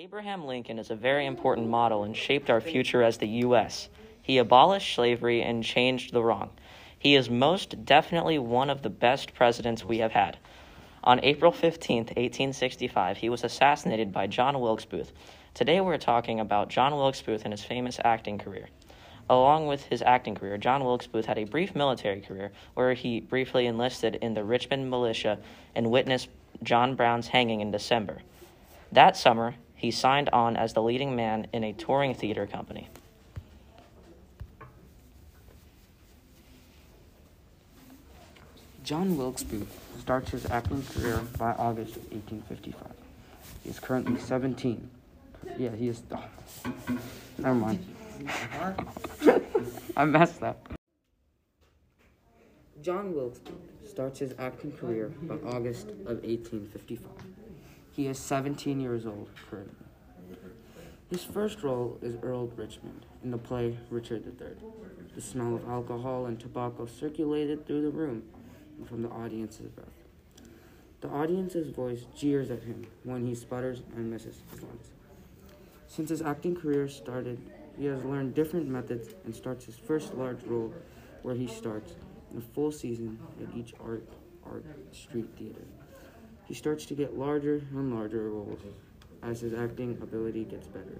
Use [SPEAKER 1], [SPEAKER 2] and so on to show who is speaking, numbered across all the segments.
[SPEAKER 1] Abraham Lincoln is a very important model and shaped our future as the U.S. He abolished slavery and changed the wrong. He is most definitely one of the best presidents we have had. On April 15, 1865, he was assassinated by John Wilkes Booth. Today we're talking about John Wilkes Booth and his famous acting career. Along with his acting career, John Wilkes Booth had a brief military career where he briefly enlisted in the Richmond militia and witnessed John Brown's hanging in December. That summer, he signed on as the leading man in a touring theater company.
[SPEAKER 2] John Wilkes Booth starts his acting career by August of 1855. He is currently 17. Yeah, he is. Oh, never mind. I messed up. John Wilkes starts his acting career by August of 1855. He is 17 years old currently. His first role is Earl Richmond in the play Richard III. The smell of alcohol and tobacco circulated through the room and from the audience's breath. The audience's voice jeers at him when he sputters and misses his lines. Since his acting career started, he has learned different methods and starts his first large role where he starts in a full season at each Arch Arch street theater. He starts to get larger and larger roles as his acting ability gets better.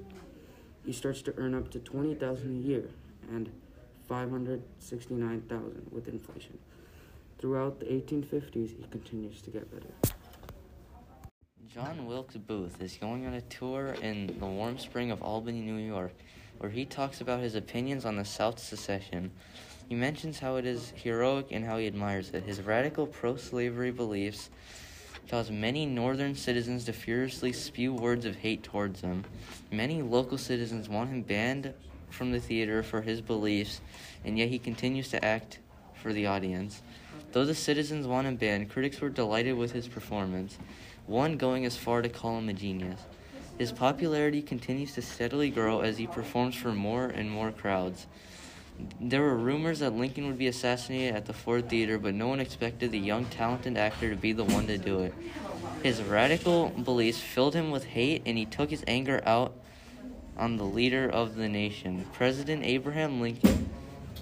[SPEAKER 2] He starts to earn up to 20,000 a year and 569,000 with inflation. Throughout the 1850s, he continues to get better.
[SPEAKER 3] John Wilkes Booth is going on a tour in the warm spring of Albany, New York, where he talks about his opinions on the South secession. He mentions how it is heroic and how he admires it. His radical pro slavery beliefs caused many northern citizens to furiously spew words of hate towards him. Many local citizens want him banned from the theater for his beliefs, and yet he continues to act for the audience. Though the citizens want him banned, critics were delighted with his performance, one going as far to call him a genius. His popularity continues to steadily grow as he performs for more and more crowds. There were rumors that Lincoln would be assassinated at the Ford Theater, but no one expected the young, talented actor to be the one to do it. His radical beliefs filled him with hate, and he took his anger out on the leader of the nation, President Abraham Lincoln.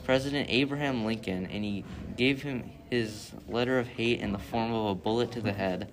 [SPEAKER 3] President Abraham Lincoln, and he gave him his letter of hate in the form of a bullet to the head.